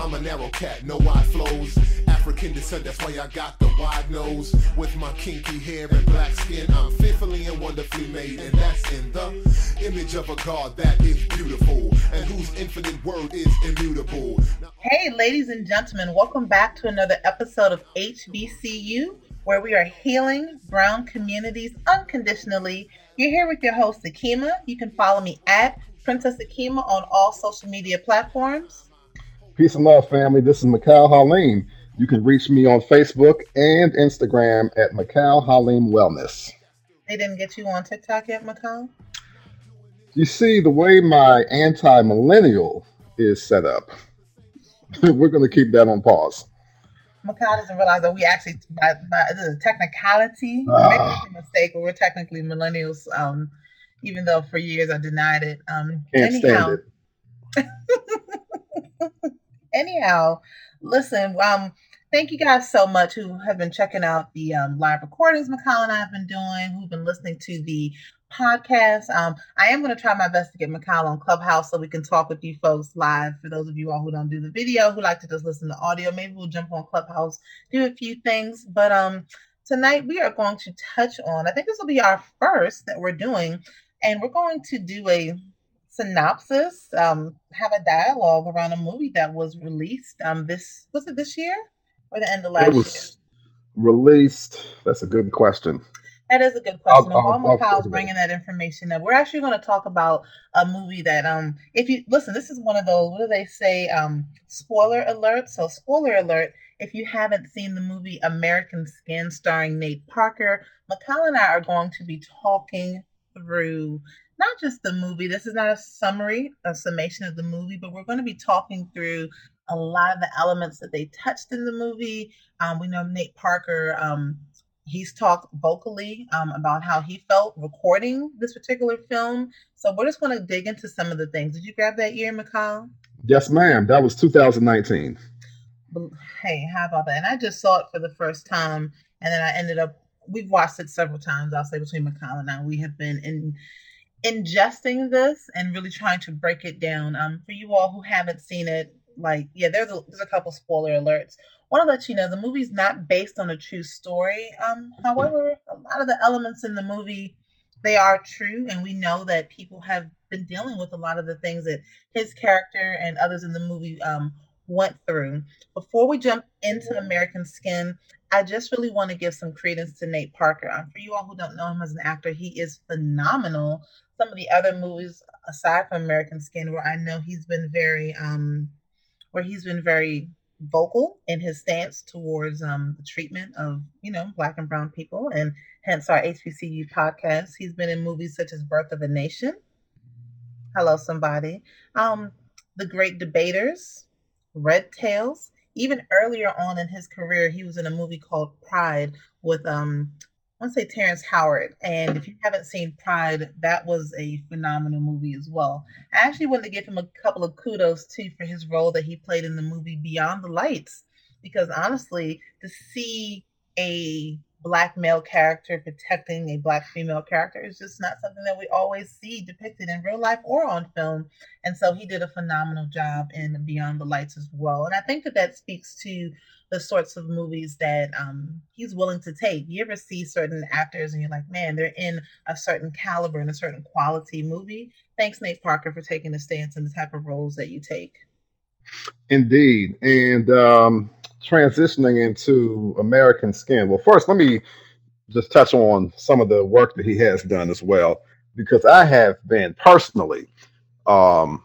I'm a narrow cat, no wide flows. African descent, that's why I got the wide nose. With my kinky hair and black skin, I'm fearfully and wonderfully made. And that's in the image of a God that is beautiful and whose infinite word is immutable. Hey, ladies and gentlemen, welcome back to another episode of HBCU, where we are healing brown communities unconditionally. You're here with your host, Akima. You can follow me at Princess Akima on all social media platforms. Peace and love, family. This is Mikal Halim. You can reach me on Facebook and Instagram at Mikal Halim Wellness. They didn't get you on TikTok yet, Mikal? You see, the way my anti millennial is set up, we're going to keep that on pause. Mikal doesn't realize that we actually, by, by the technicality, uh, make a mistake, but we're technically millennials, um, even though for years I denied it. Um, can't anyhow, stand it. anyhow, listen, um, thank you guys so much who have been checking out the um, live recordings Mikal and I have been doing, who've been listening to the podcast. Um, I am going to try my best to get Mikal on Clubhouse so we can talk with you folks live. For those of you all who don't do the video, who like to just listen to audio, maybe we'll jump on Clubhouse, do a few things. But um, tonight we are going to touch on, I think this will be our first that we're doing, and we're going to do a synopsis, um, have a dialogue around a movie that was released um this was it this year or the end of last it was year? Released. That's a good question. That is a good question. I'll, I'll bringing that information up. We're actually going to talk about a movie that, um, if you listen, this is one of those. What do they say? Um, spoiler alert. So, spoiler alert. If you haven't seen the movie American Skin, starring Nate Parker, Mikal and I are going to be talking through not just the movie. This is not a summary, a summation of the movie, but we're going to be talking through a lot of the elements that they touched in the movie. Um, we know Nate Parker. Um, he's talked vocally um, about how he felt recording this particular film. So we're just going to dig into some of the things. Did you grab that year, Mikal? Yes, ma'am. That was 2019. Hey, how about that? And I just saw it for the first time, and then I ended up. We've watched it several times. I'll say between Mikal and I, we have been in ingesting this and really trying to break it down. Um, for you all who haven't seen it, like yeah, there's a, there's a couple spoiler alerts. Want to let you know the movie's not based on a true story. Um, however, a lot of the elements in the movie they are true, and we know that people have been dealing with a lot of the things that his character and others in the movie um went through. Before we jump into American Skin, I just really want to give some credence to Nate Parker. Um, for you all who don't know him as an actor, he is phenomenal. Some of the other movies aside from American Skin, where I know he's been very, um, where he's been very vocal in his stance towards um, the treatment of you know black and brown people, and hence our HBCU podcast. He's been in movies such as Birth of a Nation, Hello Somebody, um, The Great Debaters, Red Tails. Even earlier on in his career, he was in a movie called Pride with um I want to say Terrence Howard. And if you mm-hmm. haven't seen Pride, that was a phenomenal movie as well. I actually wanted to give him a couple of kudos too for his role that he played in the movie Beyond the Lights. Because honestly, to see a black male character protecting a black female character is just not something that we always see depicted in real life or on film. And so he did a phenomenal job in Beyond the Lights as well. And I think that that speaks to the sorts of movies that um, he's willing to take. You ever see certain actors and you're like, man, they're in a certain caliber and a certain quality movie. Thanks, Nate Parker, for taking the stance and the type of roles that you take. Indeed. And um, transitioning into American Skin. Well, first, let me just touch on some of the work that he has done as well, because I have been personally um,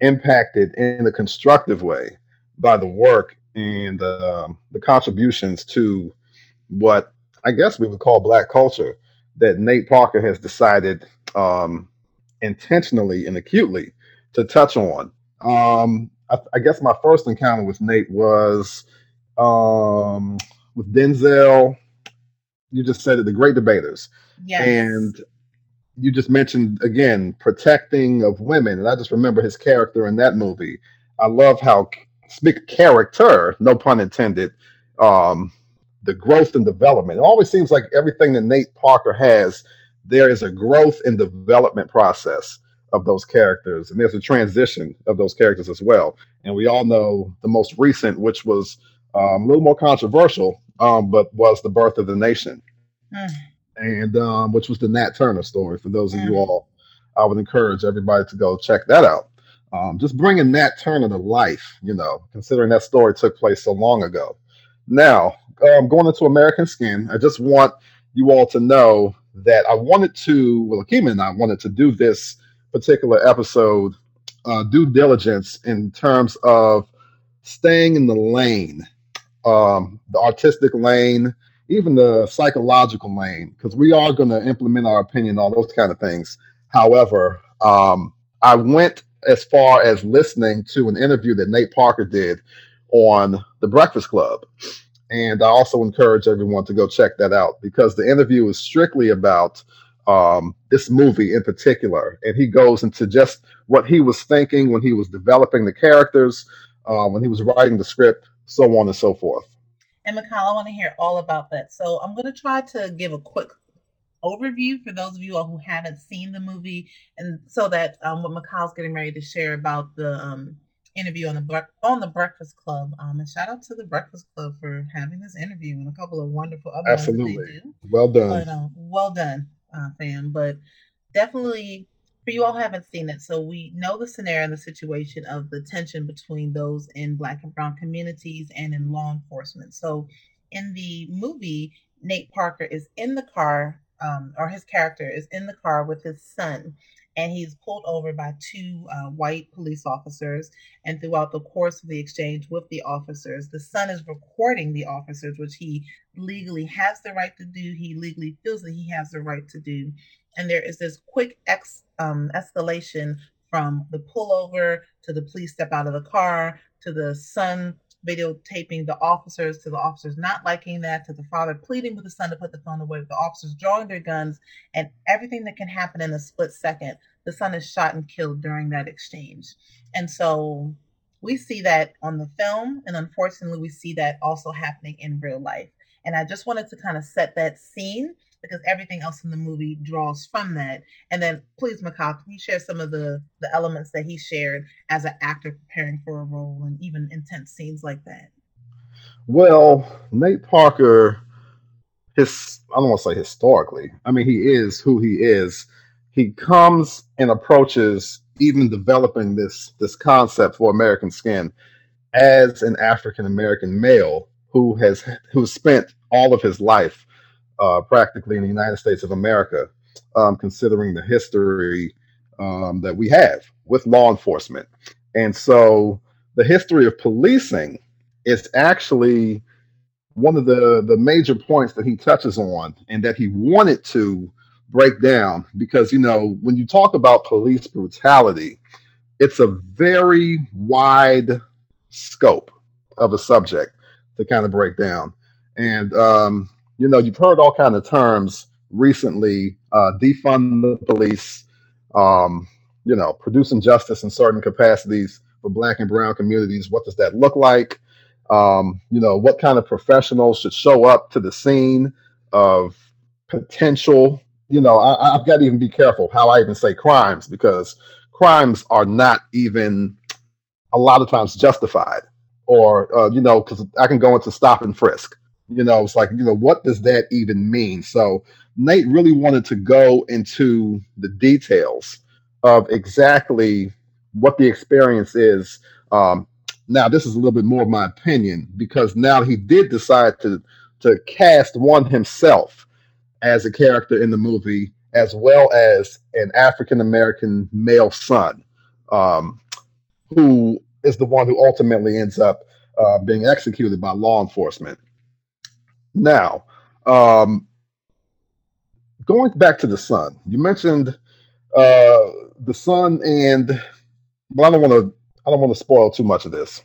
impacted in a constructive way by the work and uh, the contributions to what I guess we would call black culture that Nate Parker has decided um, intentionally and acutely to touch on. Um, I, I, guess my first encounter with Nate was um, with Denzel. You just said it, the Great Debaters, yes. and you just mentioned again protecting of women, and I just remember his character in that movie. I love how speak character, no pun intended, um, the growth and development. It always seems like everything that Nate Parker has, there is a growth and development process of those characters, and there's a transition of those characters as well. And we all know the most recent, which was um, a little more controversial, um, but was the birth of the nation, mm. and um, which was the Nat Turner story. For those of mm. you all, I would encourage everybody to go check that out. Um, just bringing Nat Turner to life, you know, considering that story took place so long ago. Now, um, going into American Skin, I just want you all to know that I wanted to, well, Akima and I wanted to do this particular episode uh, due diligence in terms of staying in the lane, um, the artistic lane, even the psychological lane, because we are going to implement our opinion on those kind of things. However, um, I went as far as listening to an interview that Nate Parker did on the Breakfast Club. And I also encourage everyone to go check that out because the interview is strictly about um, this movie in particular. And he goes into just what he was thinking when he was developing the characters, uh, when he was writing the script, so on and so forth. And Mikal, I want to hear all about that. So I'm going to try to give a quick overview for those of you all who haven't seen the movie, and so that um, what Mikal's getting ready to share about the um, interview on the on the Breakfast Club. Um, and shout out to the Breakfast Club for having this interview and a couple of wonderful other absolutely well done. But, um, well done, uh, fam. But definitely you all haven't seen it, so we know the scenario and the situation of the tension between those in Black and Brown communities and in law enforcement. So in the movie, Nate Parker is in the car, um, or his character is in the car with his son and he's pulled over by two uh, white police officers. And throughout the course of the exchange with the officers, the son is recording the officers, which he legally has the right to do. He legally feels that he has the right to do. And there is this quick ex, um, escalation from the pullover to the police step out of the car to the son videotaping the officers to the officers not liking that to the father pleading with the son to put the phone away the officers drawing their guns and everything that can happen in a split second the son is shot and killed during that exchange. And so we see that on the film and unfortunately we see that also happening in real life. And i just wanted to kind of set that scene because everything else in the movie draws from that. And then, please, Mikal, can you share some of the the elements that he shared as an actor preparing for a role, and even intense scenes like that? Well, Nate Parker, his I don't want to say historically. I mean, he is who he is. He comes and approaches even developing this this concept for American Skin as an African American male who has who spent all of his life uh, practically in the United States of America, um, considering the history um, that we have with law enforcement. And so the history of policing is actually one of the, the major points that he touches on and that he wanted to break down because, you know, when you talk about police brutality, it's a very wide scope of a subject to kind of break down. And um, you know, you've heard all kind of terms recently, uh, defund the police, um, you know, producing justice in certain capacities for black and brown communities. What does that look like? Um, you know, what kind of professionals should show up to the scene of potential? You know, I, I've got to even be careful how I even say crimes because crimes are not even a lot of times justified or uh, you know because i can go into stop and frisk you know, it's like, you know, what does that even mean? So Nate really wanted to go into the details of exactly what the experience is. Um, now, this is a little bit more of my opinion because now he did decide to to cast one himself as a character in the movie, as well as an African American male son, um, who is the one who ultimately ends up uh, being executed by law enforcement. Now, um, going back to the son, you mentioned uh, the son, and well, I don't want to. I don't want to spoil too much of this.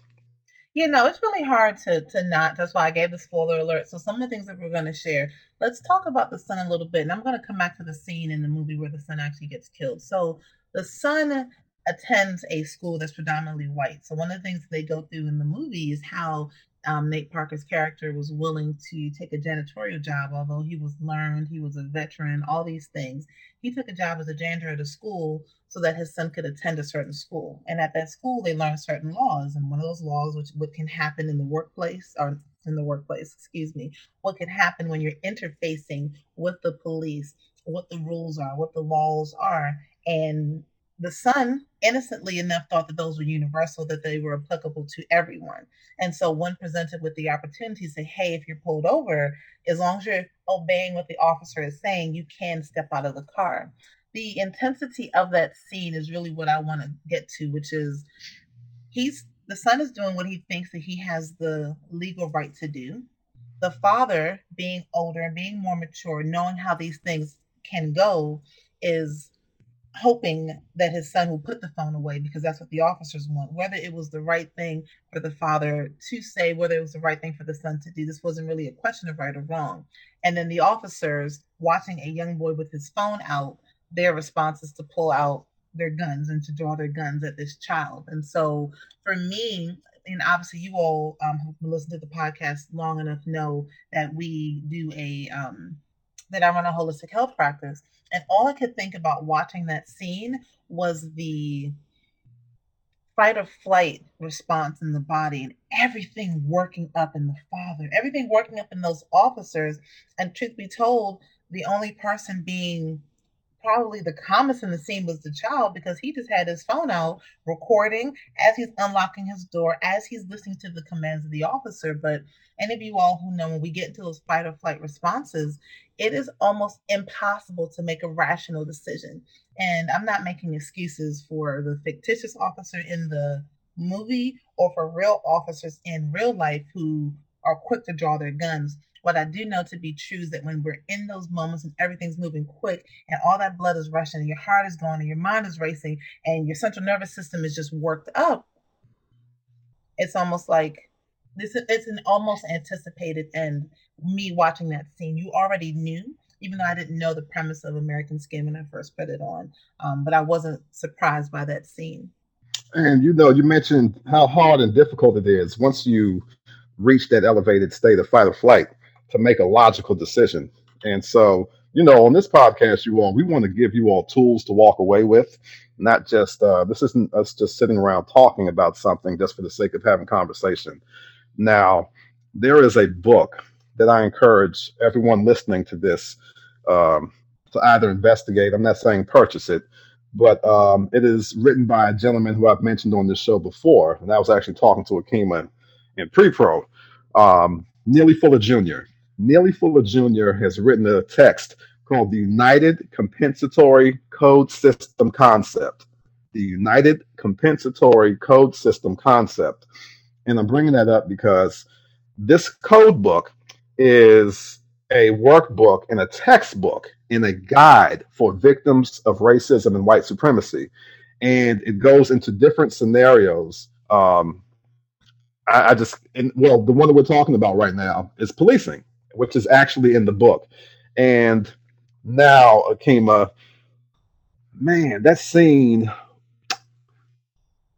You know, it's really hard to to not. That's why I gave the spoiler alert. So some of the things that we're going to share. Let's talk about the son a little bit, and I'm going to come back to the scene in the movie where the son actually gets killed. So the son attends a school that's predominantly white. So one of the things they go through in the movie is how um, Nate Parker's character was willing to take a janitorial job, although he was learned, he was a veteran, all these things. He took a job as a janitor at a school so that his son could attend a certain school. And at that school, they learned certain laws. And one of those laws, which what can happen in the workplace or in the workplace, excuse me, what can happen when you're interfacing with the police, what the rules are, what the laws are. And the son innocently enough thought that those were universal, that they were applicable to everyone. And so, when presented with the opportunity, to say, hey, if you're pulled over, as long as you're obeying what the officer is saying, you can step out of the car. The intensity of that scene is really what I want to get to, which is he's the son is doing what he thinks that he has the legal right to do. The father, being older and being more mature, knowing how these things can go, is hoping that his son will put the phone away because that's what the officers want. Whether it was the right thing for the father to say, whether it was the right thing for the son to do, this wasn't really a question of right or wrong. And then the officers watching a young boy with his phone out, their response is to pull out their guns and to draw their guns at this child. And so for me, and obviously you all um, who listen to the podcast long enough know that we do a um, that I run a holistic health practice. And all I could think about watching that scene was the fight or flight response in the body and everything working up in the father, everything working up in those officers. And truth be told, the only person being probably the calmest in the scene was the child because he just had his phone out recording as he's unlocking his door, as he's listening to the commands of the officer. But any of you all who know when we get into those fight or flight responses, it is almost impossible to make a rational decision. And I'm not making excuses for the fictitious officer in the movie or for real officers in real life who are quick to draw their guns. What I do know to be true is that when we're in those moments and everything's moving quick and all that blood is rushing and your heart is going and your mind is racing and your central nervous system is just worked up, it's almost like this it's an almost anticipated end. Me watching that scene, you already knew, even though I didn't know the premise of American Skin when I first put it on, um, but I wasn't surprised by that scene. And you know, you mentioned how hard and difficult it is once you reach that elevated state of fight or flight to make a logical decision. And so, you know, on this podcast, you all, we want to give you all tools to walk away with, not just, uh, this isn't us just sitting around talking about something just for the sake of having conversation. Now, there is a book that I encourage everyone listening to this um, to either investigate. I'm not saying purchase it, but um, it is written by a gentleman who I've mentioned on this show before. And I was actually talking to Akima in, in pre pro, um, Neely Fuller Jr. Neely Fuller Jr. has written a text called the United Compensatory Code System Concept. The United Compensatory Code System Concept. And I'm bringing that up because this code book is a workbook and a textbook and a guide for victims of racism and white supremacy. And it goes into different scenarios. Um, I, I just, and, well, the one that we're talking about right now is policing which is actually in the book. And now, Akima, man, that scene,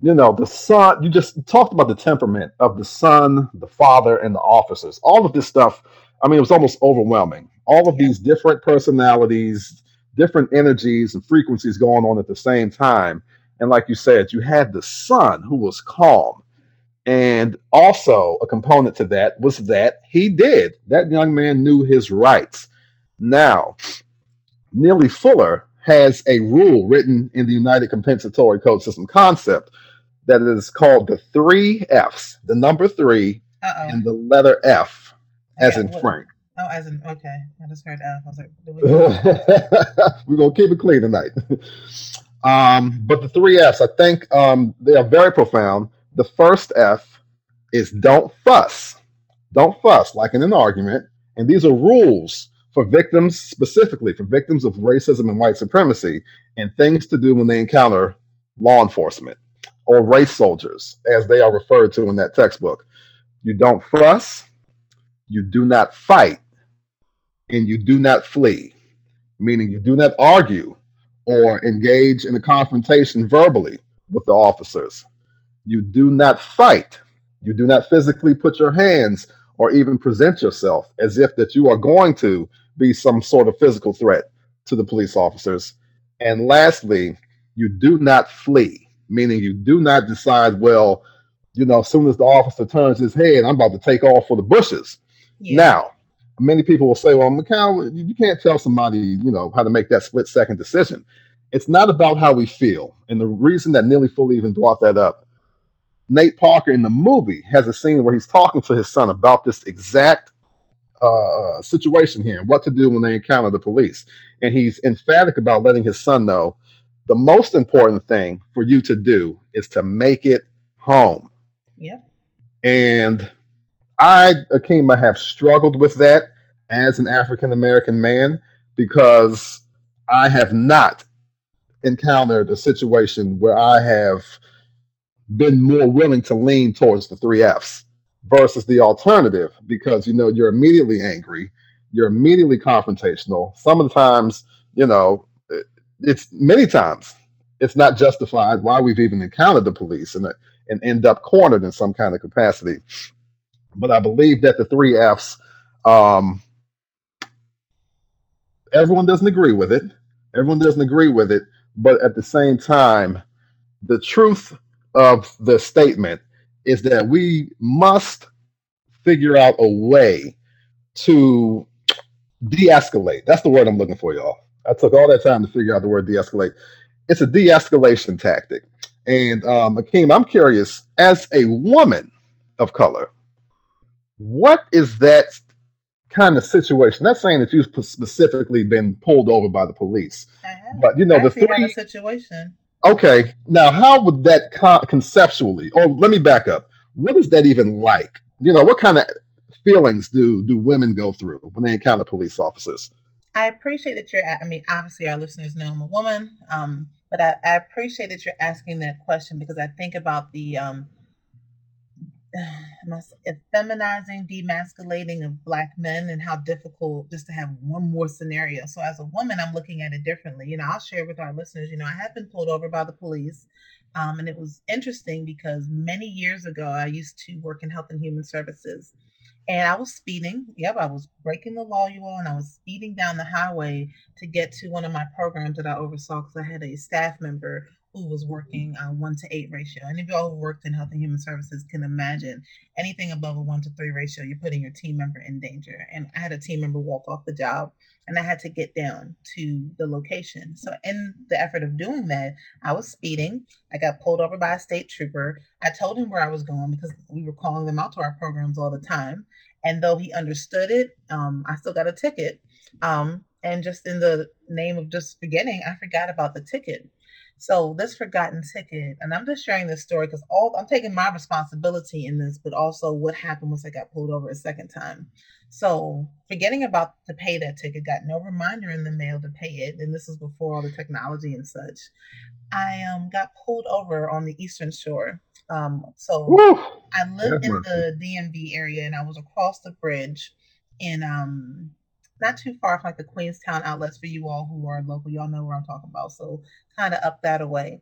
you know, the son, you just talked about the temperament of the son, the father, and the officers. All of this stuff, I mean, it was almost overwhelming. All of these different personalities, different energies and frequencies going on at the same time. And like you said, you had the son who was calm and also, a component to that was that he did. That young man knew his rights. Now, Neely Fuller has a rule written in the United Compensatory Code System concept that is called the three F's, the number 3 Uh-oh. and the letter F, as in Frank. Oh, as in okay. I just heard F. I was like, we are gonna keep it clean tonight. um, but the three F's, I think, um, they are very profound. The first F is don't fuss. Don't fuss, like in an argument. And these are rules for victims, specifically for victims of racism and white supremacy, and things to do when they encounter law enforcement or race soldiers, as they are referred to in that textbook. You don't fuss, you do not fight, and you do not flee, meaning you do not argue or engage in a confrontation verbally with the officers. You do not fight. You do not physically put your hands or even present yourself as if that you are going to be some sort of physical threat to the police officers. And lastly, you do not flee, meaning you do not decide, well, you know, as soon as the officer turns his head, I'm about to take off for the bushes. Yeah. Now, many people will say, well, Mikal, you can't tell somebody, you know, how to make that split second decision. It's not about how we feel. And the reason that Neely Fuller even brought that up, Nate Parker in the movie has a scene where he's talking to his son about this exact uh, situation here and what to do when they encounter the police. And he's emphatic about letting his son know the most important thing for you to do is to make it home. Yeah. And I, Akima, have struggled with that as an African American man because I have not encountered a situation where I have been more willing to lean towards the three F's versus the alternative because you know you're immediately angry, you're immediately confrontational. Some of the times, you know, it's many times it's not justified why we've even encountered the police and and end up cornered in some kind of capacity. But I believe that the three F's, um, everyone doesn't agree with it. Everyone doesn't agree with it, but at the same time, the truth of the statement is that we must figure out a way to de-escalate. That's the word I'm looking for, y'all. I took all that time to figure out the word de-escalate. It's a de-escalation tactic. And um, Akeem, I'm curious, as a woman of color, what is that kind of situation? Not saying that you've specifically been pulled over by the police, but you know the three situation. Okay, now how would that con- conceptually? Or let me back up. What is that even like? You know, what kind of feelings do do women go through when they encounter police officers? I appreciate that you're. I mean, obviously, our listeners know I'm a woman, um, but I, I, appreciate that you're asking that question because I think about the um, feminizing, demasculating of black men and how difficult just to have one more scenario. So as a woman, I'm looking at it differently. You know, I'll share with our listeners, you know, I have been pulled over by the police. Um, and it was interesting because many years ago, I used to work in health and human services. And I was speeding. Yep, I was breaking the law, you all, and I was speeding down the highway to get to one of my programs that I oversaw because I had a staff member who was working a one to eight ratio. Any of y'all who worked in health and human services can imagine anything above a one to three ratio, you're putting your team member in danger. And I had a team member walk off the job and I had to get down to the location. So, in the effort of doing that, I was speeding. I got pulled over by a state trooper. I told him where I was going because we were calling them out to our programs all the time. And though he understood it, um, I still got a ticket. Um, and just in the name of just forgetting, I forgot about the ticket. So this forgotten ticket, and I'm just sharing this story because all I'm taking my responsibility in this, but also what happened once I got pulled over a second time. So forgetting about to pay that ticket, got no reminder in the mail to pay it, and this is before all the technology and such. I um got pulled over on the Eastern Shore. Um, so Woo! I live in the DMV area, and I was across the bridge in um not too far from like the Queenstown outlets for you all who are local. Y'all know where I'm talking about. So kind of up that away.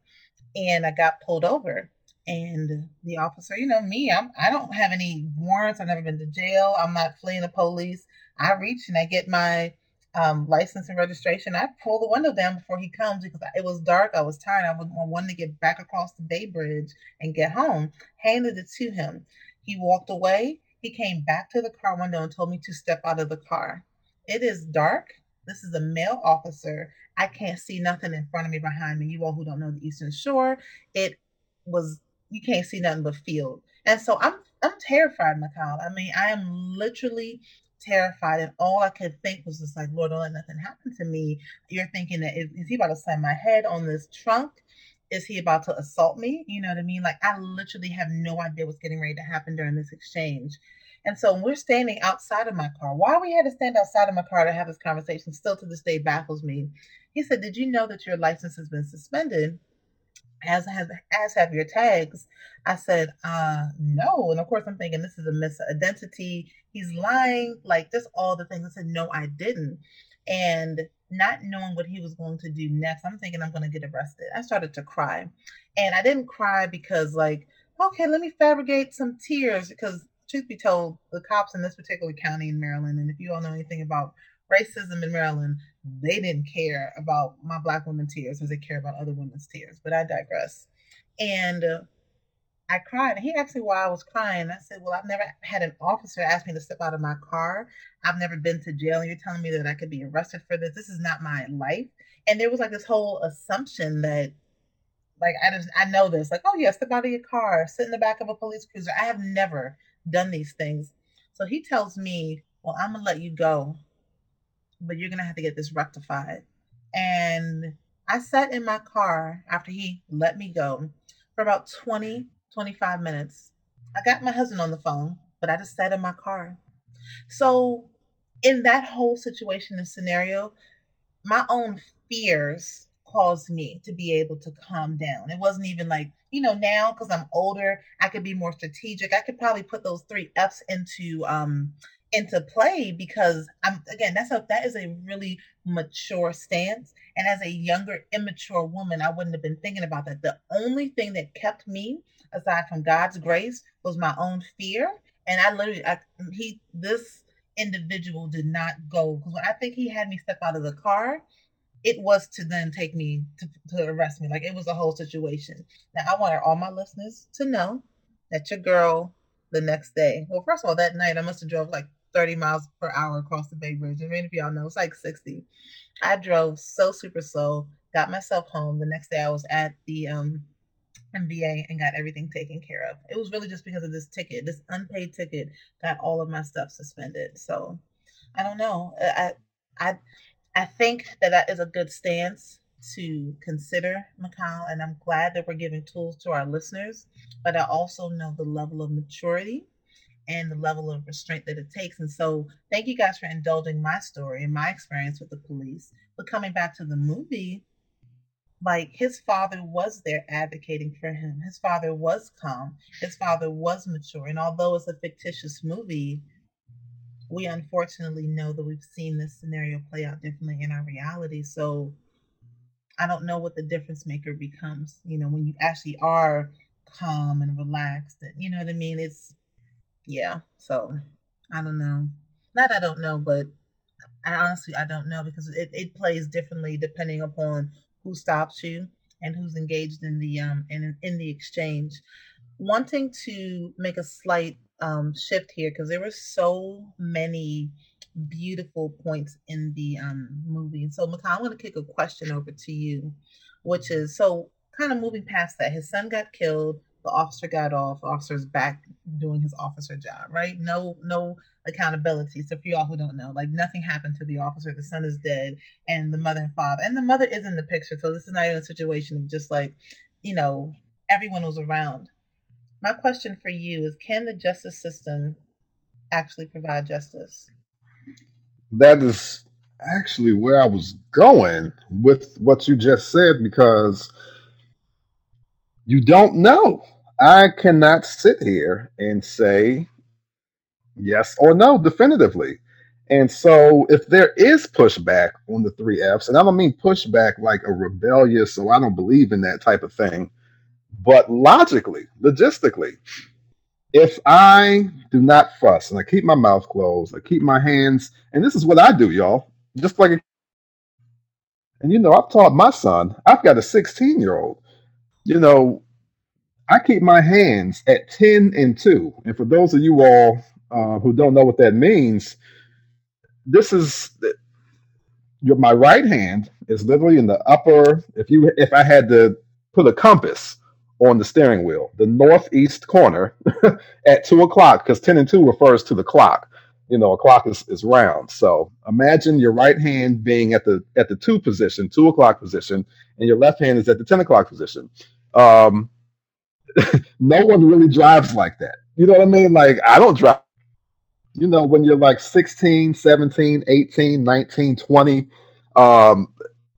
And I got pulled over. And the officer, you know me, I'm I don't have any warrants. I've never been to jail. I'm not fleeing the police. I reach and I get my um, license and registration. I pull the window down before he comes because it was dark. I was tired. I was to get back across the Bay Bridge and get home. Handed it to him. He walked away. He came back to the car window and told me to step out of the car. It is dark. This is a male officer. I can't see nothing in front of me, behind me. You all who don't know the Eastern Shore, it was you can't see nothing but field. And so I'm I'm terrified, Mikal. I mean, I am literally terrified, and all I could think was just like, Lord, don't let nothing happen to me. You're thinking that is, is he about to slam my head on this trunk? Is he about to assault me? You know what I mean? Like I literally have no idea what's getting ready to happen during this exchange. And so we're standing outside of my car, why we had to stand outside of my car to have this conversation still to this day baffles me. He said, Did you know that your license has been suspended? As has as have your tags. I said, uh, no. And of course I'm thinking this is a misidentity. He's lying, like just all the things. I said, no, I didn't. And not knowing what he was going to do next, I'm thinking I'm going to get arrested. I started to cry. And I didn't cry because like okay, let me fabricate some tears because truth be told, the cops in this particular county in Maryland, and if you all know anything about racism in Maryland, they didn't care about my black women's tears as they care about other women's tears. But I digress. And uh, I cried. He asked me why I was crying. I said, Well, I've never had an officer ask me to step out of my car. I've never been to jail. And you're telling me that I could be arrested for this. This is not my life. And there was like this whole assumption that, like, I just, I know this. Like, oh, yeah, step out of your car, sit in the back of a police cruiser. I have never done these things. So he tells me, Well, I'm to let you go, but you're to have to get this rectified. And I sat in my car after he let me go for about 20 25 minutes. I got my husband on the phone, but I just sat in my car. So, in that whole situation and scenario, my own fears caused me to be able to calm down. It wasn't even like, you know, now because I'm older, I could be more strategic. I could probably put those three F's into um into play because I'm again that's a that is a really mature stance and as a younger immature woman I wouldn't have been thinking about that the only thing that kept me aside from God's grace was my own fear and I literally I, he this individual did not go because when I think he had me step out of the car it was to then take me to, to arrest me like it was a whole situation now I want all my listeners to know that your girl the next day. Well, first of all, that night I must have drove like 30 miles per hour across the Bay Bridge. I mean, if y'all know, it's like 60. I drove so super slow, got myself home. The next day I was at the um, MVA and got everything taken care of. It was really just because of this ticket, this unpaid ticket, got all of my stuff suspended. So I don't know. I I I think that that is a good stance to consider, Mikal, and I'm glad that we're giving tools to our listeners. But I also know the level of maturity and the level of restraint that it takes. And so, thank you guys for indulging my story and my experience with the police. But coming back to the movie, like his father was there advocating for him. His father was calm. His father was mature. And although it's a fictitious movie, we unfortunately know that we've seen this scenario play out differently in our reality. So I don't know what the difference maker becomes, you know, when you actually are calm and relaxed. And you know what I mean? It's yeah. So I don't know. Not I don't know, but I honestly I don't know because it, it plays differently depending upon who stops you and who's engaged in the um in in the exchange. Wanting to make a slight um shift here because there were so many beautiful points in the um movie. So Mikal, I'm gonna kick a question over to you, which is so kind of moving past that. His son got killed the officer got off, the officer's back doing his officer job, right? No, no accountability. So for y'all who don't know, like nothing happened to the officer. The son is dead, and the mother and father, and the mother is in the picture. So this is not even a situation of just like, you know, everyone was around. My question for you is: Can the justice system actually provide justice? That is actually where I was going with what you just said because you don't know I cannot sit here and say yes or no definitively. And so, if there is pushback on the three F's, and I don't mean pushback like a rebellious, so I don't believe in that type of thing, but logically, logistically, if I do not fuss and I keep my mouth closed, I keep my hands, and this is what I do, y'all, just like, and you know, I've taught my son, I've got a 16 year old, you know, I keep my hands at 10 and 2. And for those of you all uh, who don't know what that means, this is my right hand is literally in the upper if you if I had to put a compass on the steering wheel, the northeast corner at two o'clock, because 10 and 2 refers to the clock. You know, a clock is, is round. So imagine your right hand being at the at the two position, two o'clock position, and your left hand is at the 10 o'clock position. Um, no one really drives like that. You know what I mean? Like I don't drive. You know, when you're like 16, 17, 18, 19, 20, um,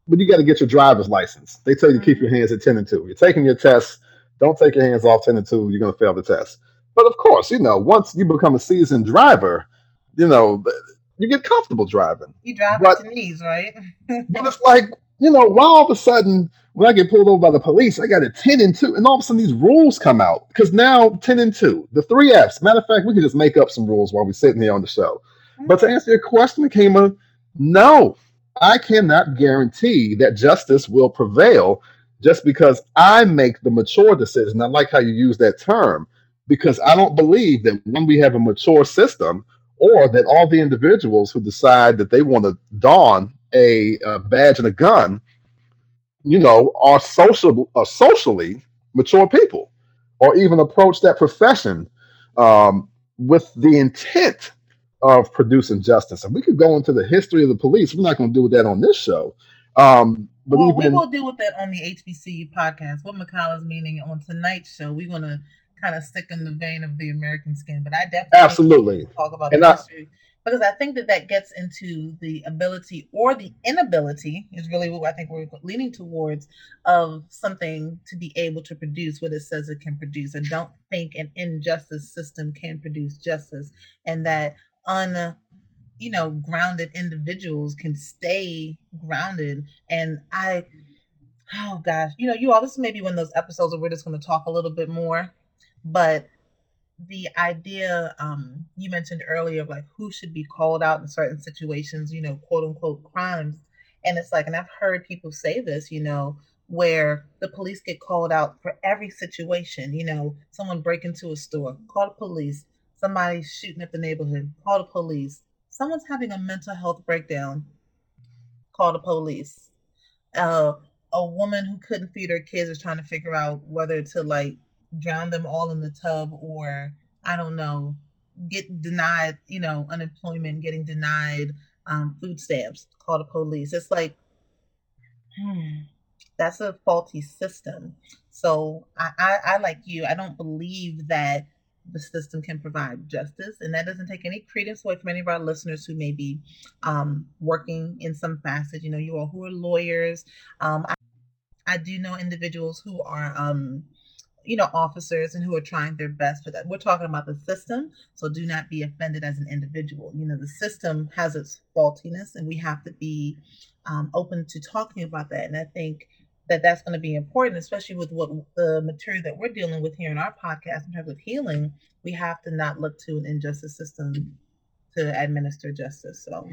but you got to get your driver's license. They tell you to keep your mm-hmm. hands at 10 and 2. You're taking your test. Don't take your hands off 10 and 2. You're going to fail the test. But of course, you know, once you become a seasoned driver, you know, you get comfortable driving. You drive but, to knees, right? but it's like you know, why all of a sudden when I get pulled over by the police, I got a 10 and 2, and all of a sudden these rules come out. Because now 10 and 2, the three F's. Matter of fact, we can just make up some rules while we're sitting here on the show. But to answer your question, Kima, no, I cannot guarantee that justice will prevail just because I make the mature decision. I like how you use that term because I don't believe that when we have a mature system or that all the individuals who decide that they want to don a, a badge and a gun, you know, are social are socially mature people or even approach that profession um, with the intent of producing justice. And we could go into the history of the police. We're not going to do that on this show. Um, well, we will deal with that on the HBCU podcast. What Mikal is meaning on tonight's show, we're going to kind of stick in the vein of the American skin. But I definitely absolutely talk about and the I, history because I think that that gets into the ability or the inability is really what I think we're leaning towards of something to be able to produce what it says it can produce. I don't think an injustice system can produce justice, and that un you know grounded individuals can stay grounded. And i oh gosh you know you all this may be one of those episodes where we're just going to talk a little bit more but the idea um you mentioned earlier of like who should be called out in certain situations you know quote unquote crimes. And it's like and i've heard people say this you know where the police get called out for every situation you know someone break into a store call the police. Somebody's shooting at the neighborhood call the police someone's having a mental health breakdown call the police uh, a woman who couldn't feed her kids is trying to figure out whether to like drown them all in the tub or I don't know, get denied, you know, unemployment, getting denied um, food stamps, call the police. It's like, hmm, that's a faulty system. So I, I, I, like you, I don't believe that the system can provide justice. And that doesn't take any credence away from any of our listeners who may be um, working in some facet. You know, you all who are lawyers. Um, I, I do know individuals who are um, you know, officers and who are trying their best for that. We're talking about the system, so do not be offended as an individual. You know, the system has its faultiness, and we have to be um, open to talking about that. And I think that that's going to be important, especially with what the material that we're dealing with here in our podcast in terms of healing. We have to not look to an injustice system to administer justice. So,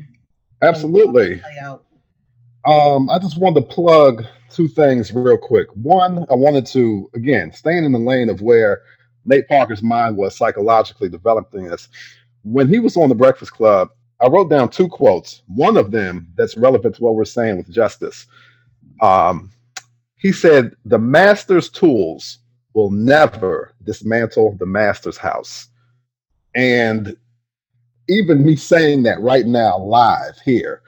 absolutely. Um, I just wanted to plug two things real quick. One, I wanted to again staying in the lane of where Nate Parker's mind was psychologically developing this. When he was on the Breakfast Club, I wrote down two quotes. One of them that's relevant to what we're saying with justice. Um, he said, "The master's tools will never dismantle the master's house." And even me saying that right now, live here,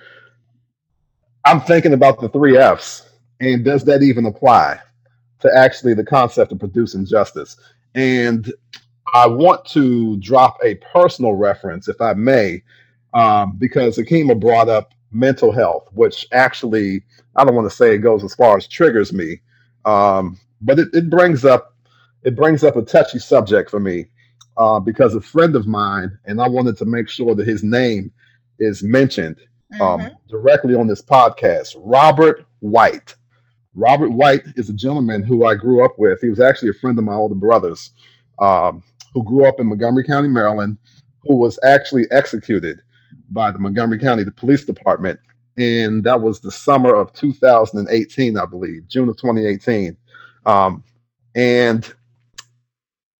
I'm thinking about the three F's, and does that even apply to actually the concept of producing justice? And I want to drop a personal reference, if I may, um, because Akima brought up mental health, which actually I don't want to say it goes as far as triggers me, um, but it, it brings up it brings up a touchy subject for me uh, because a friend of mine, and I wanted to make sure that his name is mentioned um, mm-hmm. directly on this podcast. Robert White. Robert White is a gentleman who I grew up with. He was actually a friend of my older brother's, um, who grew up in Montgomery County, Maryland, who was actually executed by the Montgomery County the Police Department. And that was the summer of 2018, I believe, June of 2018. Um, and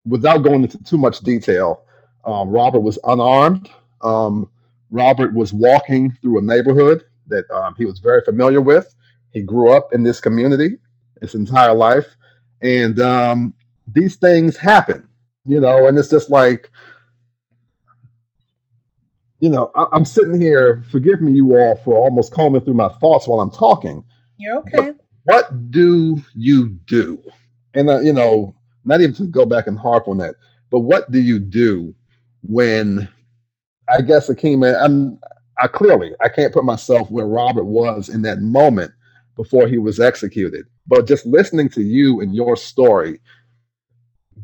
without going into too much detail, um, Robert was unarmed. Um, Robert was walking through a neighborhood that um, he was very familiar with. He grew up in this community his entire life, and um, these things happen, you know. And it's just like, you know, I- am sitting here. Forgive me, you all, for almost combing through my thoughts while I'm talking. You're okay. What do you do? And uh, you know, not even to go back and harp on that, but what do you do when I guess Akima, I'm I clearly I can't put myself where Robert was in that moment before he was executed. But just listening to you and your story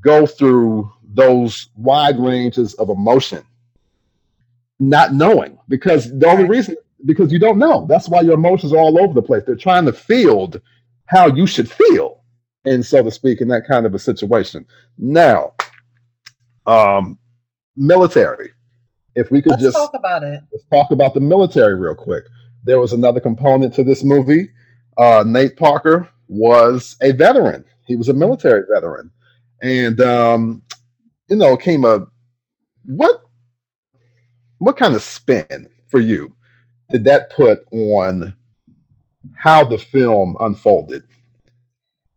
go through those wide ranges of emotion, not knowing, because the only reason because you don't know. That's why your emotions are all over the place. They're trying to field how you should feel, and so to speak, in that kind of a situation. Now, um, military. If we could Let's just talk about it. let's talk about the military real quick. There was another component to this movie. Uh, Nate Parker was a veteran. He was a military veteran, and um, you know, came a what what kind of spin for you did that put on how the film unfolded?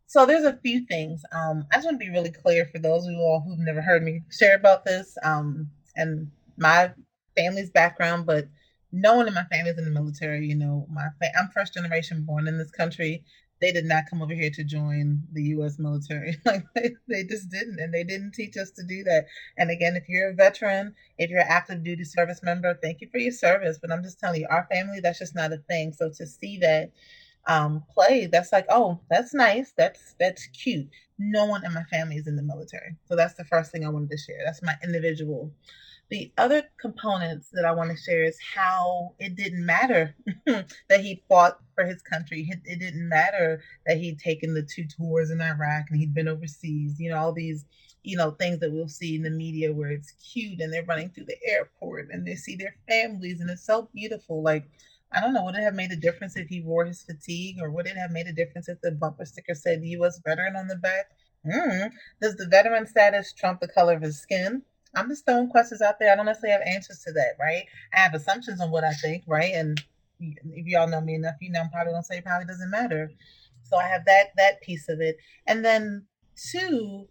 So there's a few things. Um, I just want to be really clear for those of you all who've never heard me share about this um, and my family's background, but no one in my family is in the military. You know, my fa- I'm first generation born in this country. They did not come over here to join the U.S. military. like they, they just didn't, and they didn't teach us to do that. And again, if you're a veteran, if you're an active duty service member, thank you for your service. But I'm just telling you, our family, that's just not a thing. So to see that um, play, that's like, oh, that's nice. That's that's cute. No one in my family is in the military, so that's the first thing I wanted to share. That's my individual. The other components that I want to share is how it didn't matter that he fought for his country. It, didn't matter that he'd taken the two tours in Iraq and he'd been overseas. You know, all these, you know, things that we'll see in the media where it's cute and they're running through the airport and they see their families and it's so beautiful. Like, I don't know, would it have made a difference if he wore his fatigue or would it have made a difference if the bumper sticker said U.S. veteran on the back? Mm. Does the veteran status trump the color of his skin? I'm just throwing questions out there. I don't necessarily have answers to that, right? I have assumptions on what I think, right? And if y'all know me enough, you know I'm probably gonna say it probably doesn't matter. So I have that that piece of it, and then two,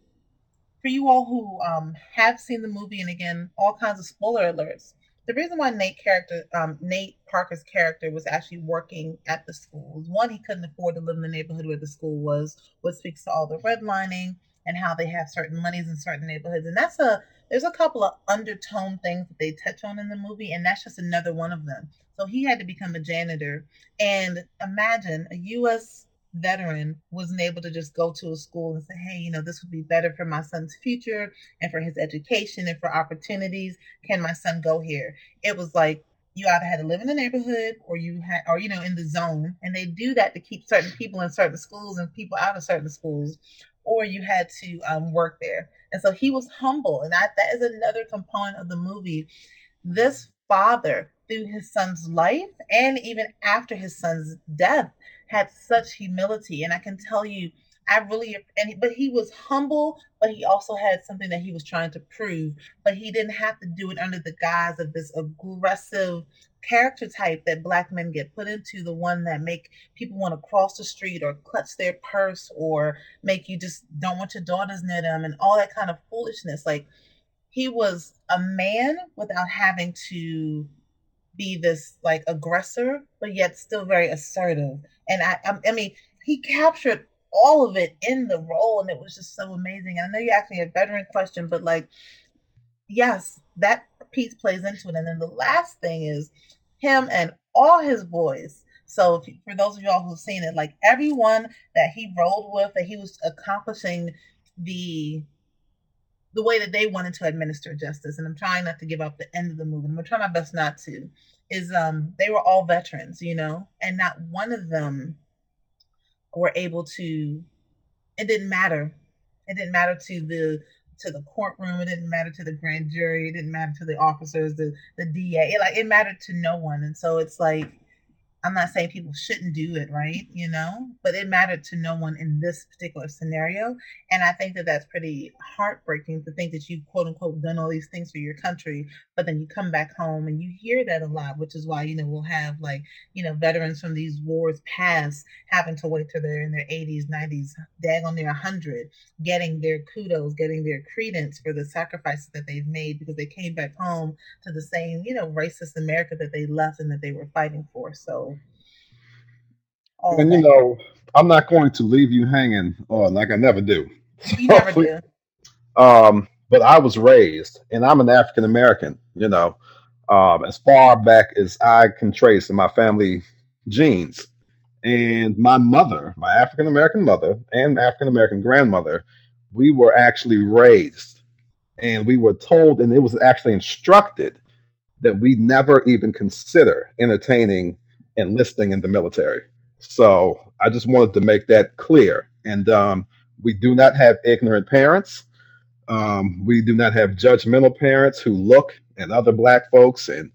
for you all who um, have seen the movie, and again, all kinds of spoiler alerts. The reason why Nate character, um, Nate Parker's character, was actually working at the school is one, he couldn't afford to live in the neighborhood where the school was, which speaks to all the redlining and how they have certain monies in certain neighborhoods, and that's a there's a couple of undertone things that they touch on in the movie, and that's just another one of them. So he had to become a janitor. And imagine a U.S. veteran wasn't able to just go to a school and say, hey, you know, this would be better for my son's future and for his education and for opportunities. Can my son go here? It was like, you either had to live in the neighborhood or you had or you know in the zone and they do that to keep certain people in certain schools and people out of certain schools or you had to um, work there. And so he was humble. And I, that is another component of the movie. This father, through his son's life and even after his son's death, had such humility. And I can tell you, I really, and but he was humble, but he also had something that he was trying to prove. But he didn't have to do it under the guise of this aggressive character type that black men get put into the one that make people want to cross the street or clutch their purse or make you just don't want your daughters near them and all that kind of foolishness. Like he was a man without having to be this like aggressor but yet still very assertive. And i i, I mean he captured all of it in the role and it was just so amazing. And i know you asked me a veteran question but like yes that piece plays into it. And then the last thing is him and all his boys. So for those of y'all who've seen it, like everyone that he rolled with, that he was accomplishing the the way that they wanted to administer justice. And I'm trying not to give up the end of the movie. I'm gonna try my best not to. Is um they were all veterans, you know, and not one of them were able to. It didn't matter. It didn't matter to the to the courtroom. It didn't matter to the grand jury. It didn't matter to the officers, the the DA. It, like it mattered to no one. And so it's like I'm not saying people shouldn't do it, right? You know, but it mattered to no one in this particular scenario. And I think that that's pretty heartbreaking to think that you quote unquote done all these things for your country, but then you come back home and you hear that a lot, which is why, you know, we'll have like, you know, veterans from these wars past having to wait till they're in their 80s, 90s, dang on their 100, getting their kudos, getting their credence for the sacrifices that they've made because they came back home to the same, you know, racist America that they left and that they were fighting for. So, and you know, I'm not going to leave you hanging on like I never do. You never do. Um, but I was raised, and I'm an African American. You know, um, as far back as I can trace in my family genes, and my mother, my African American mother, and African American grandmother, we were actually raised, and we were told, and it was actually instructed that we never even consider entertaining enlisting in the military. So I just wanted to make that clear. And um, we do not have ignorant parents. Um, we do not have judgmental parents who look at other black folks and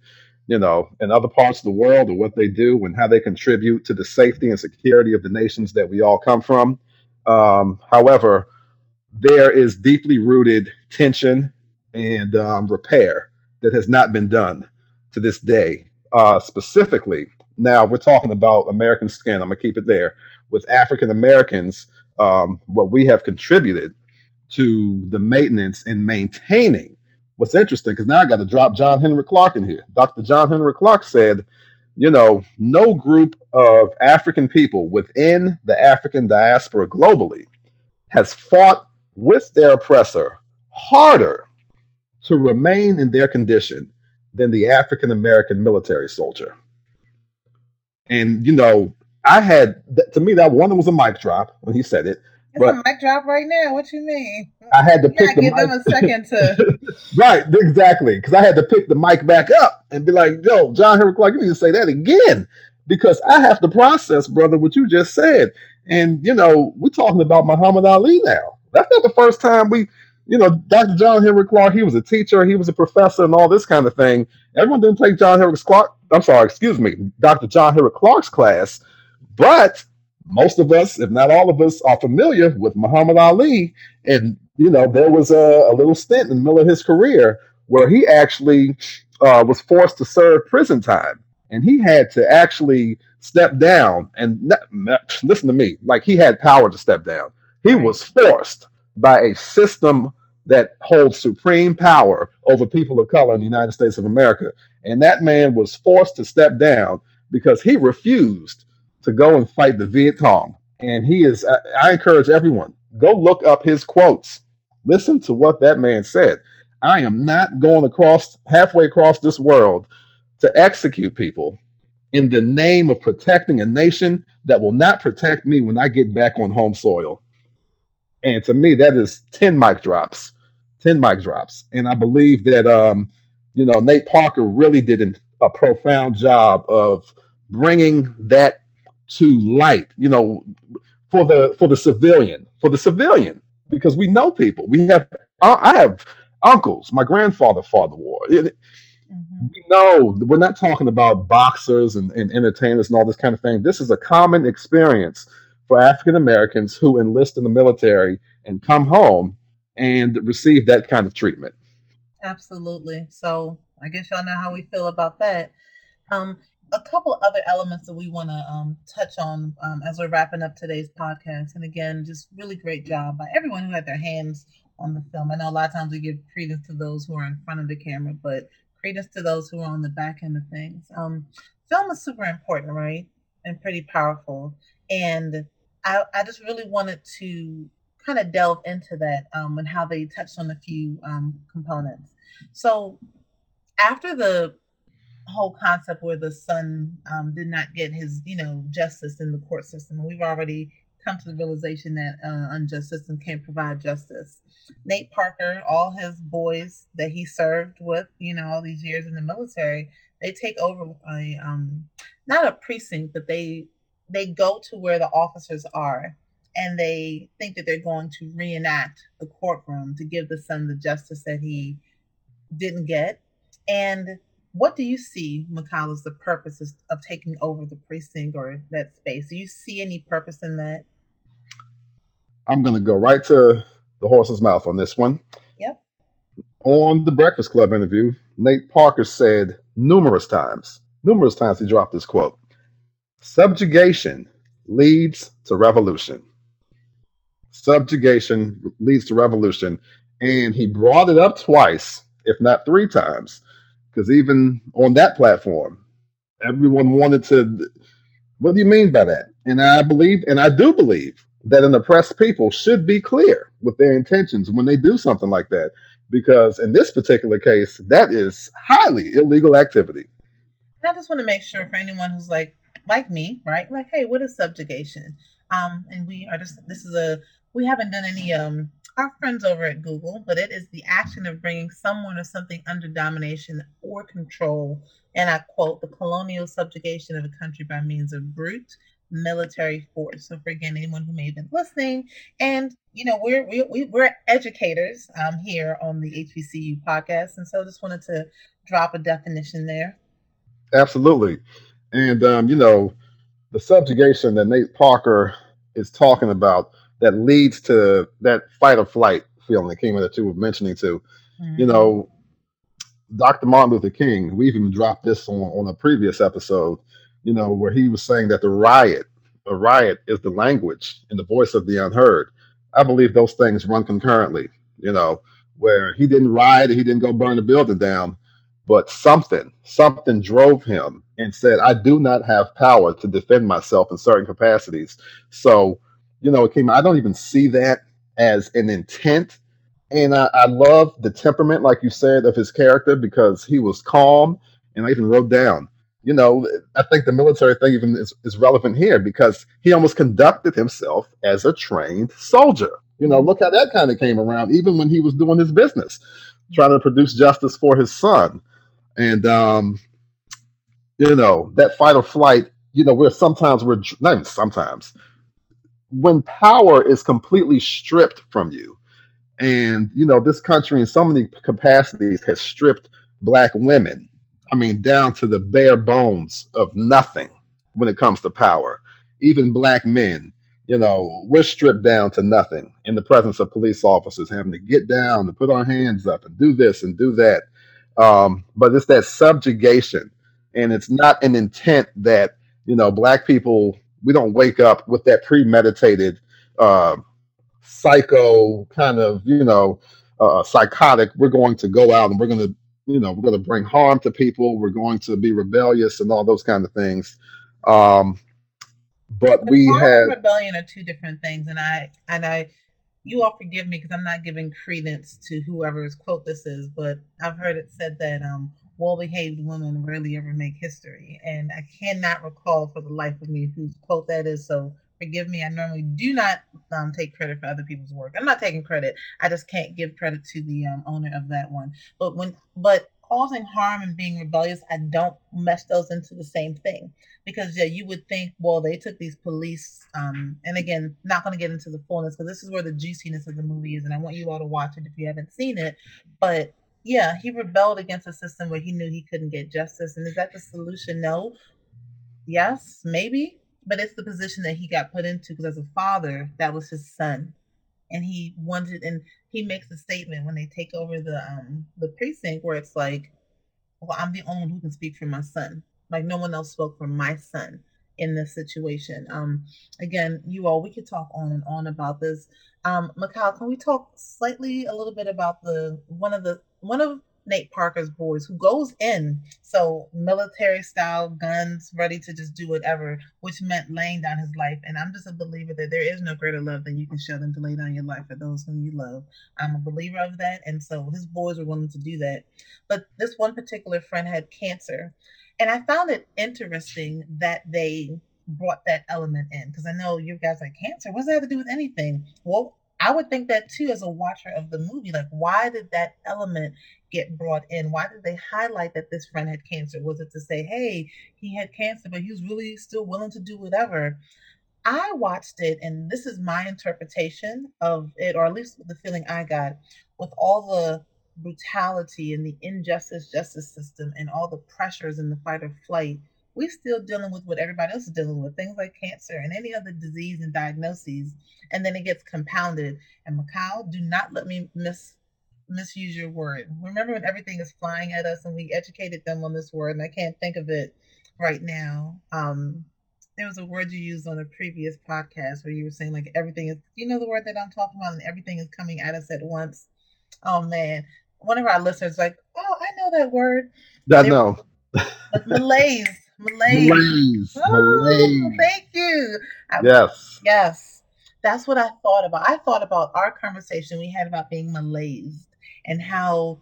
you know in other parts of the world or what they do and how they contribute to the safety and security of the nations that we all come from. Um, however, there is deeply rooted tension and um, repair that has not been done to this day. Uh, specifically, now we're talking about American skin. I'm gonna keep it there with African Americans. Um, what we have contributed to the maintenance and maintaining. What's interesting because now I got to drop John Henrik Clarke in here. Dr. John Henrik Clarke said, you know, no group of African people within the African diaspora globally has fought with their oppressor harder to remain in their condition than the African American military soldier. And, you know, I had, to me, that one was a mic drop when he said it. It's but a mic drop right now. What you mean? I had to pick the give mic. them a second to. right, exactly. Because I had to pick the mic back up and be like, yo, John Henrik Clarke, you need to say that again. Because I have to process, brother, what you just said. And, you know, we're talking about Muhammad Ali now. That's not the first time we, you know, Dr. John Henrik Clarke. he was a teacher, he was a professor, and all this kind of thing. Everyone didn't take John Henrik Clarke, I'm sorry, excuse me, Dr. John Henrik Clarke's class, but most of us, if not all of us, are familiar with Muhammad Ali. And, you know, there was a, a little stint in the middle of his career where he actually uh, was forced to serve prison time. And he had to actually step down and listen to me, like he had power to step down. He was forced by a system that holds supreme power over people of color in the United States of America. And that man was forced to step down because he refused to go and fight the Viet Cong. And he is, I, I encourage everyone, go look up his quotes. Listen to what that man said. I am not going across halfway across this world to execute people in the name of protecting a nation that will not protect me when I get back on home soil. And to me, that is 10 mic drops, 10 mic drops. And I believe that, um, you know, Nate Parker really did an, a profound job of bringing that to light, you know, for the for the civilian, for the civilian, because we know people. We have I have uncles. My grandfather fought the war. It, mm-hmm. We know we're not talking about boxers and, and entertainers and all this kind of thing. This is a common experience for African Americans who enlist in the military and come home and receive that kind of treatment. Absolutely. So I guess y'all know how we feel about that. Um, a couple other elements that we want to um, touch on um, as we're wrapping up today's podcast. And again, just really great job by everyone who had their hands on the film. I know a lot of times we give credence to those who are in front of the camera, but credence to those who are on the back end of things. Um, film is super important, right? And pretty powerful. And I, I just really wanted to kind of delve into that um, and how they touched on a few um, components. So after the whole concept where the son um, did not get his, you know, justice in the court system. We've already come to the realization that uh, unjust system can't provide justice. Nate Parker, all his boys that he served with, you know, all these years in the military, they take over a um, not a precinct, but they they go to where the officers are and they think that they're going to reenact the courtroom to give the son the justice that he didn't get. And what do you see, Mikal, as the purpose of taking over the precinct or that space? Do you see any purpose in that? I'm going to go right to the horse's mouth on this one. Yep. On the Breakfast Club interview, Nate Parker said numerous times, numerous times he dropped this quote Subjugation leads to revolution. Subjugation leads to revolution. And he brought it up twice, if not three times because even on that platform, everyone wanted to. What do you mean by that? And I believe, and I do believe, that an oppressed people should be clear with their intentions when they do something like that. Because in this particular case, that is highly illegal activity. And I just want to make sure for anyone who's like, like me, right? Like, hey, what is subjugation? Um, and we are just this is a we haven't done any um our friends over at Google, but it is the action of bringing someone or something under domination or control. And I quote the colonial subjugation of a country by means of brute military force. So for again, anyone who may have been listening, and you know, we're we, we, we're educators um, here on the HBCU podcast, and so just wanted to drop a definition there. Absolutely, and um, you know, the subjugation that Nate Parker is talking about that leads to that fight or flight feeling that came in that you were mentioning too. Mm-hmm. You know, Dr. Martin Luther King, we even dropped this on, on a previous episode, you know, where he was saying that the riot, a riot is the language and the voice of the unheard. I believe those things run concurrently, you know, where he didn't riot, he didn't go burn the building down, but something, something drove him and said, I do not have power to defend myself in certain capacities. So you know, it came. I don't even see that as an intent, and I, I love the temperament, like you said, of his character because he was calm, and I even wrote down. You know, I think the military thing even is, is relevant here because he almost conducted himself as a trained soldier. You know, look how that kind of came around, even when he was doing his business, trying to produce justice for his son. And um, you know, that fight or flight, you know, we're sometimes we're not even sometimes, when power is completely stripped from you, and you know this country in so many capacities has stripped black women, I mean down to the bare bones of nothing when it comes to power. Even black men, you know, we're stripped down to nothing in the presence of police officers having to get down and put our hands up and do this and do that. Um, but it's that subjugation, and it's not an intent that you know black people we don't wake up with that premeditated uh, psycho kind of you know uh, psychotic we're going to go out and we're going to you know we're going to bring harm to people we're going to be rebellious and all those kind of things. Um but the we have rebellion are two different things and i and i you all forgive me because i'm not giving credence to whoever's quote this is but i've heard it said that um well behaved women rarely ever make history. And I cannot recall for the life of me whose quote that is. So forgive me. I normally do not um, take credit for other people's work. I'm not taking credit. I just can't give credit to the um, owner of that one. But when, but causing harm and being rebellious, I don't mesh those into the same thing because yeah, you would think, well, they took these police, um, and again, not going to get into the fullness because this is where the juiciness of the movie is, and I want you all to watch it if you haven't seen it. But yeah, he rebelled against a system where he knew he couldn't get justice. And is that the solution? No. Yes, maybe. But it's the position that he got put into because as a father, that was his son. And he wanted and he makes a statement when they take over the um the precinct where it's like, Well, I'm the only one who can speak for my son. Like no one else spoke for my son in this situation. Um, again, you all, we could talk on and on about this. Um, Mikal, can we talk slightly a little bit about the one of the one of Nate Parker's boys who goes in so military style guns ready to just do whatever, which meant laying down his life. And I'm just a believer that there is no greater love than you can show than to lay down your life for those whom you love. I'm a believer of that. And so his boys were willing to do that. But this one particular friend had cancer. And I found it interesting that they brought that element in because I know you guys like cancer. What does that have to do with anything? Well, I would think that too as a watcher of the movie. Like, why did that element get brought in? Why did they highlight that this friend had cancer? Was it to say, hey, he had cancer, but he was really still willing to do whatever? I watched it, and this is my interpretation of it, or at least the feeling I got with all the brutality and the injustice justice system and all the pressures in the fight or flight we're still dealing with what everybody else is dealing with things like cancer and any other disease and diagnoses and then it gets compounded. And Mikal, do not let me miss misuse your word. Remember when everything is flying at us and we educated them on this word and i can't think of it right now. Um there was a word you used on a previous podcast where you were saying like everything is you know the word that i'm talking about and everything is coming at us at once? Oh man. One of our listeners like oh i know that word. I know. malaise Malaise. Malaise. Oh, Malaise. Thank you. I, yes. Yes. That's what I thought about. I thought about our conversation we had about being malaised and how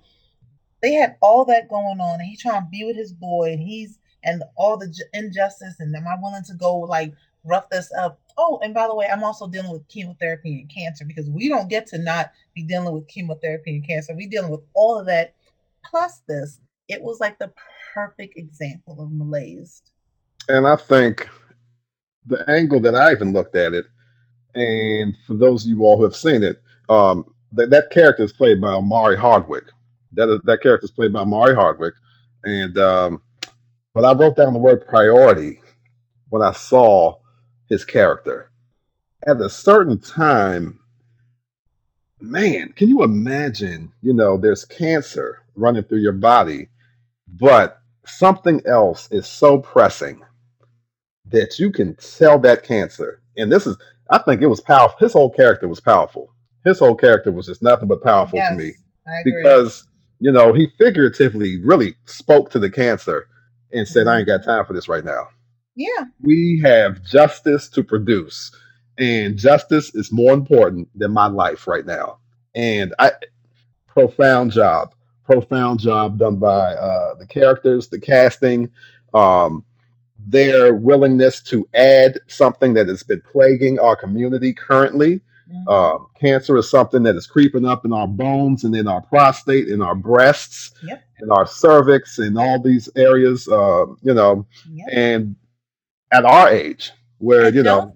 they had all that going on and he's trying to be with his boy and he's and all the injustice and am I willing to go like rough this up. Oh, and by the way, I'm also dealing with chemotherapy and cancer because we don't get to not be dealing with chemotherapy and cancer. We dealing with all of that plus this. It was like the perfect example of malaise. And I think the angle that I even looked at it, and for those of you all who have seen it, um, that, character is played by Omari Hardwick. That that character is played by Omari Hardwick, and um, but I wrote down the word priority when I saw his character. At a certain time, man, can you imagine? You know, there's cancer running through your body, but something else is so pressing that you can tell that cancer. And this is, I think it was powerful. His whole character was powerful. His whole character was just nothing but powerful Yes, to me because, you know, he figuratively really spoke to the cancer and said, I ain't got mm-hmm. time for this right now. yeah, We have justice to produce, and justice is more important than my life right now. And I, profound job, profound job done by uh, the characters, the casting, um, their willingness to add something that has been plaguing our community currently. mhm, Um, cancer is something that is creeping up in our bones and in our prostate, in our breasts, Yep. in our cervix, in all these areas. Uh, you know, yep. and at our age, where And you know,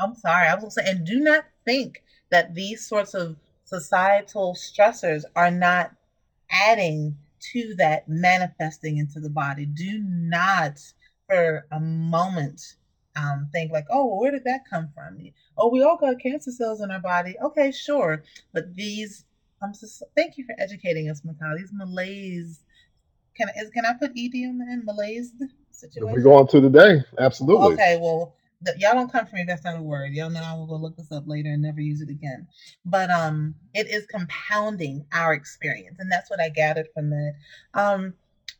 I'm sorry, I was gonna say, and do not think that these sorts of societal stressors are not adding to that manifesting into the body. Do not for a moment um, think like, oh, well, where did that come from? Oh, we all got cancer cells in our body. Okay, sure, but these. I'm just thank you for educating us, Mikal. These malaise. Can I is, can I put ed on the end? Malaise situation. we go on to today, absolutely. Okay, well, y'all don't come for me. That's not a word. Y'all know I will go look this up later and never use it again. But um, it is compounding our experience, and that's what I gathered from that. Um,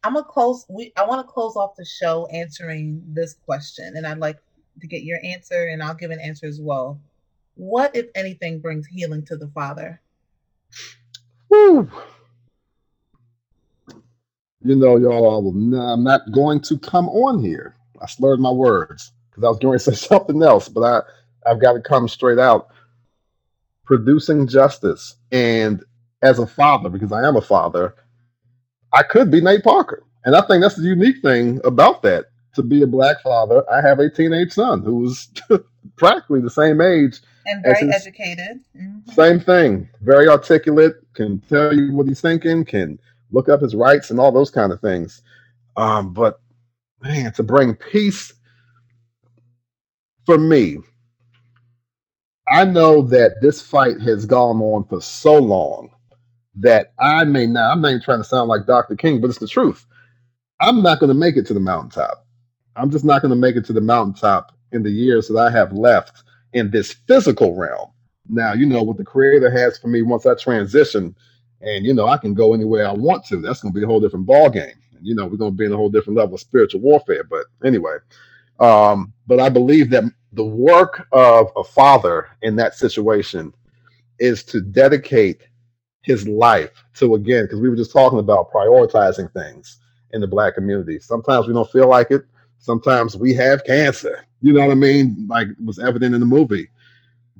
I'm gonna close. We I want to close off the show answering this question, and I'd like to get your answer, and I'll give an answer as well. What, if anything, brings healing to the father? You know, y'all, I will I'm not going to come on here. I slurred my words because I was going to say something else, but I, I've got to come straight out. Producing justice. And as a father, because I am a father, I could be Nate Parker. And I think that's the unique thing about that. To be a black father, I have a teenage son who's practically the same age And very educated. Mhm. same thing. Very articulate, can tell you what he's thinking, can look up his rights and all those kind of things. Um, but man, to bring peace for me, I know that this fight has gone on for so long that I may not, I'm not even trying to sound like Dr. King, but it's the truth. I'm not going to make it to the mountaintop. I'm just not going to make it to the mountaintop in the years that I have left in this physical realm. Now, you know what the creator has for me once I transition, and you know, I can go anywhere I want to. That's gonna be a whole different ballgame. You know, we're gonna be in a whole different level of spiritual warfare. But anyway, um, but I believe that the work of a father in that situation is to dedicate his life to again, because we were just talking about prioritizing things in the black community. Sometimes we don't feel like it. Sometimes we have cancer. You know what I mean? Like was evident in the movie.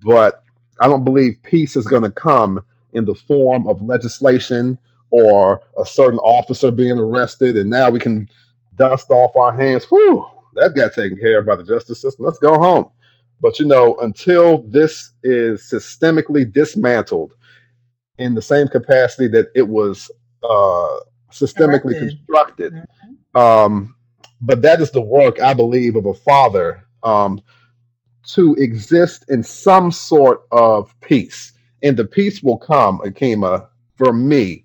But I don't believe peace is going to come in the form of legislation or a certain officer being arrested, and now we can dust off our hands. Whew, that got taken care of by the justice system. Let's go home. But you know, until this is systemically dismantled in the same capacity that it was uh, systemically Corrected. constructed, Mhm. um, but that is the work I believe of a father um, to exist in some sort of peace, and the peace will come, Akima, for me,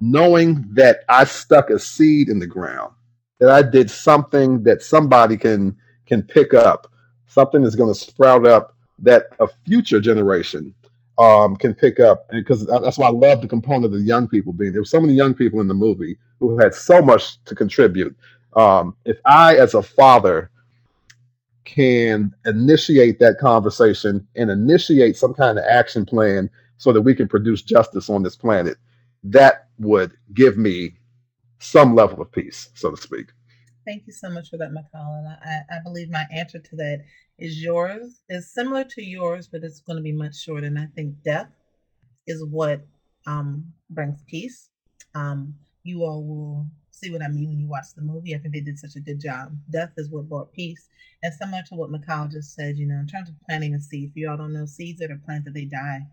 knowing that I stuck a seed in the ground, that I did something that somebody can can pick up, something that's going to sprout up that a future generation um, can pick up, and because that's why I love the component of the young people being there. were so many young people in the movie who had so much to contribute. Um, if I, as a father, can initiate that conversation and initiate some kind of action plan so that we can produce justice on this planet, that would give me some level of peace, so to speak. Thank you so much for that, Mikal. I, I believe my answer to that is yours, is similar to yours, but it's going to be much shorter. And I think death is what um, brings peace. Um, you all will see what I mean when you watch the movie. I think they did such a good job. Death is what brought peace. And similar to what Mikal just said, you know, in terms of planting a seed, if you all don't know, seeds that are planted, they die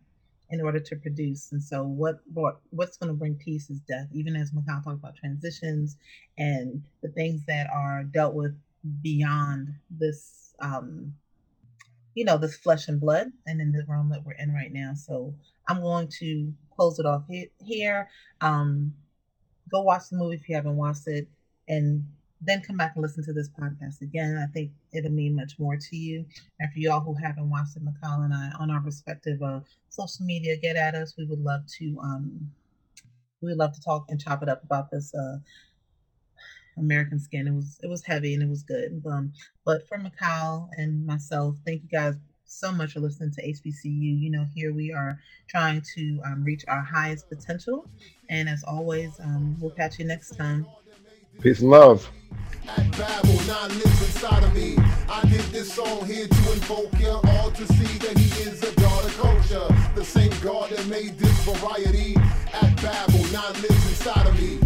in order to produce. And so what brought what's going to bring peace is death. Even as Mikal talked about transitions and the things that are dealt with beyond this um you know, this flesh and blood and in the realm that we're in right now. So I'm going to close it off here. Um, go watch the movie if you haven't watched it, and then come back and listen to this podcast again. I think it'll mean much more to you. And for y'all who haven't watched it, Mikal and I, on our respective uh, social media, get at us. We would love to um, we would love to talk and chop it up about this uh, American Skin. It was it was heavy and it was good. Um, but for Mikal and myself, thank you guys so much for listening to HBCU. You know, here we are trying to um, reach our highest potential. And as always, um, we'll catch you next time. Peace and love. I did this song here to invoke all to see that he is a god of culture. The same God that made this variety. At Babel, lives inside of me.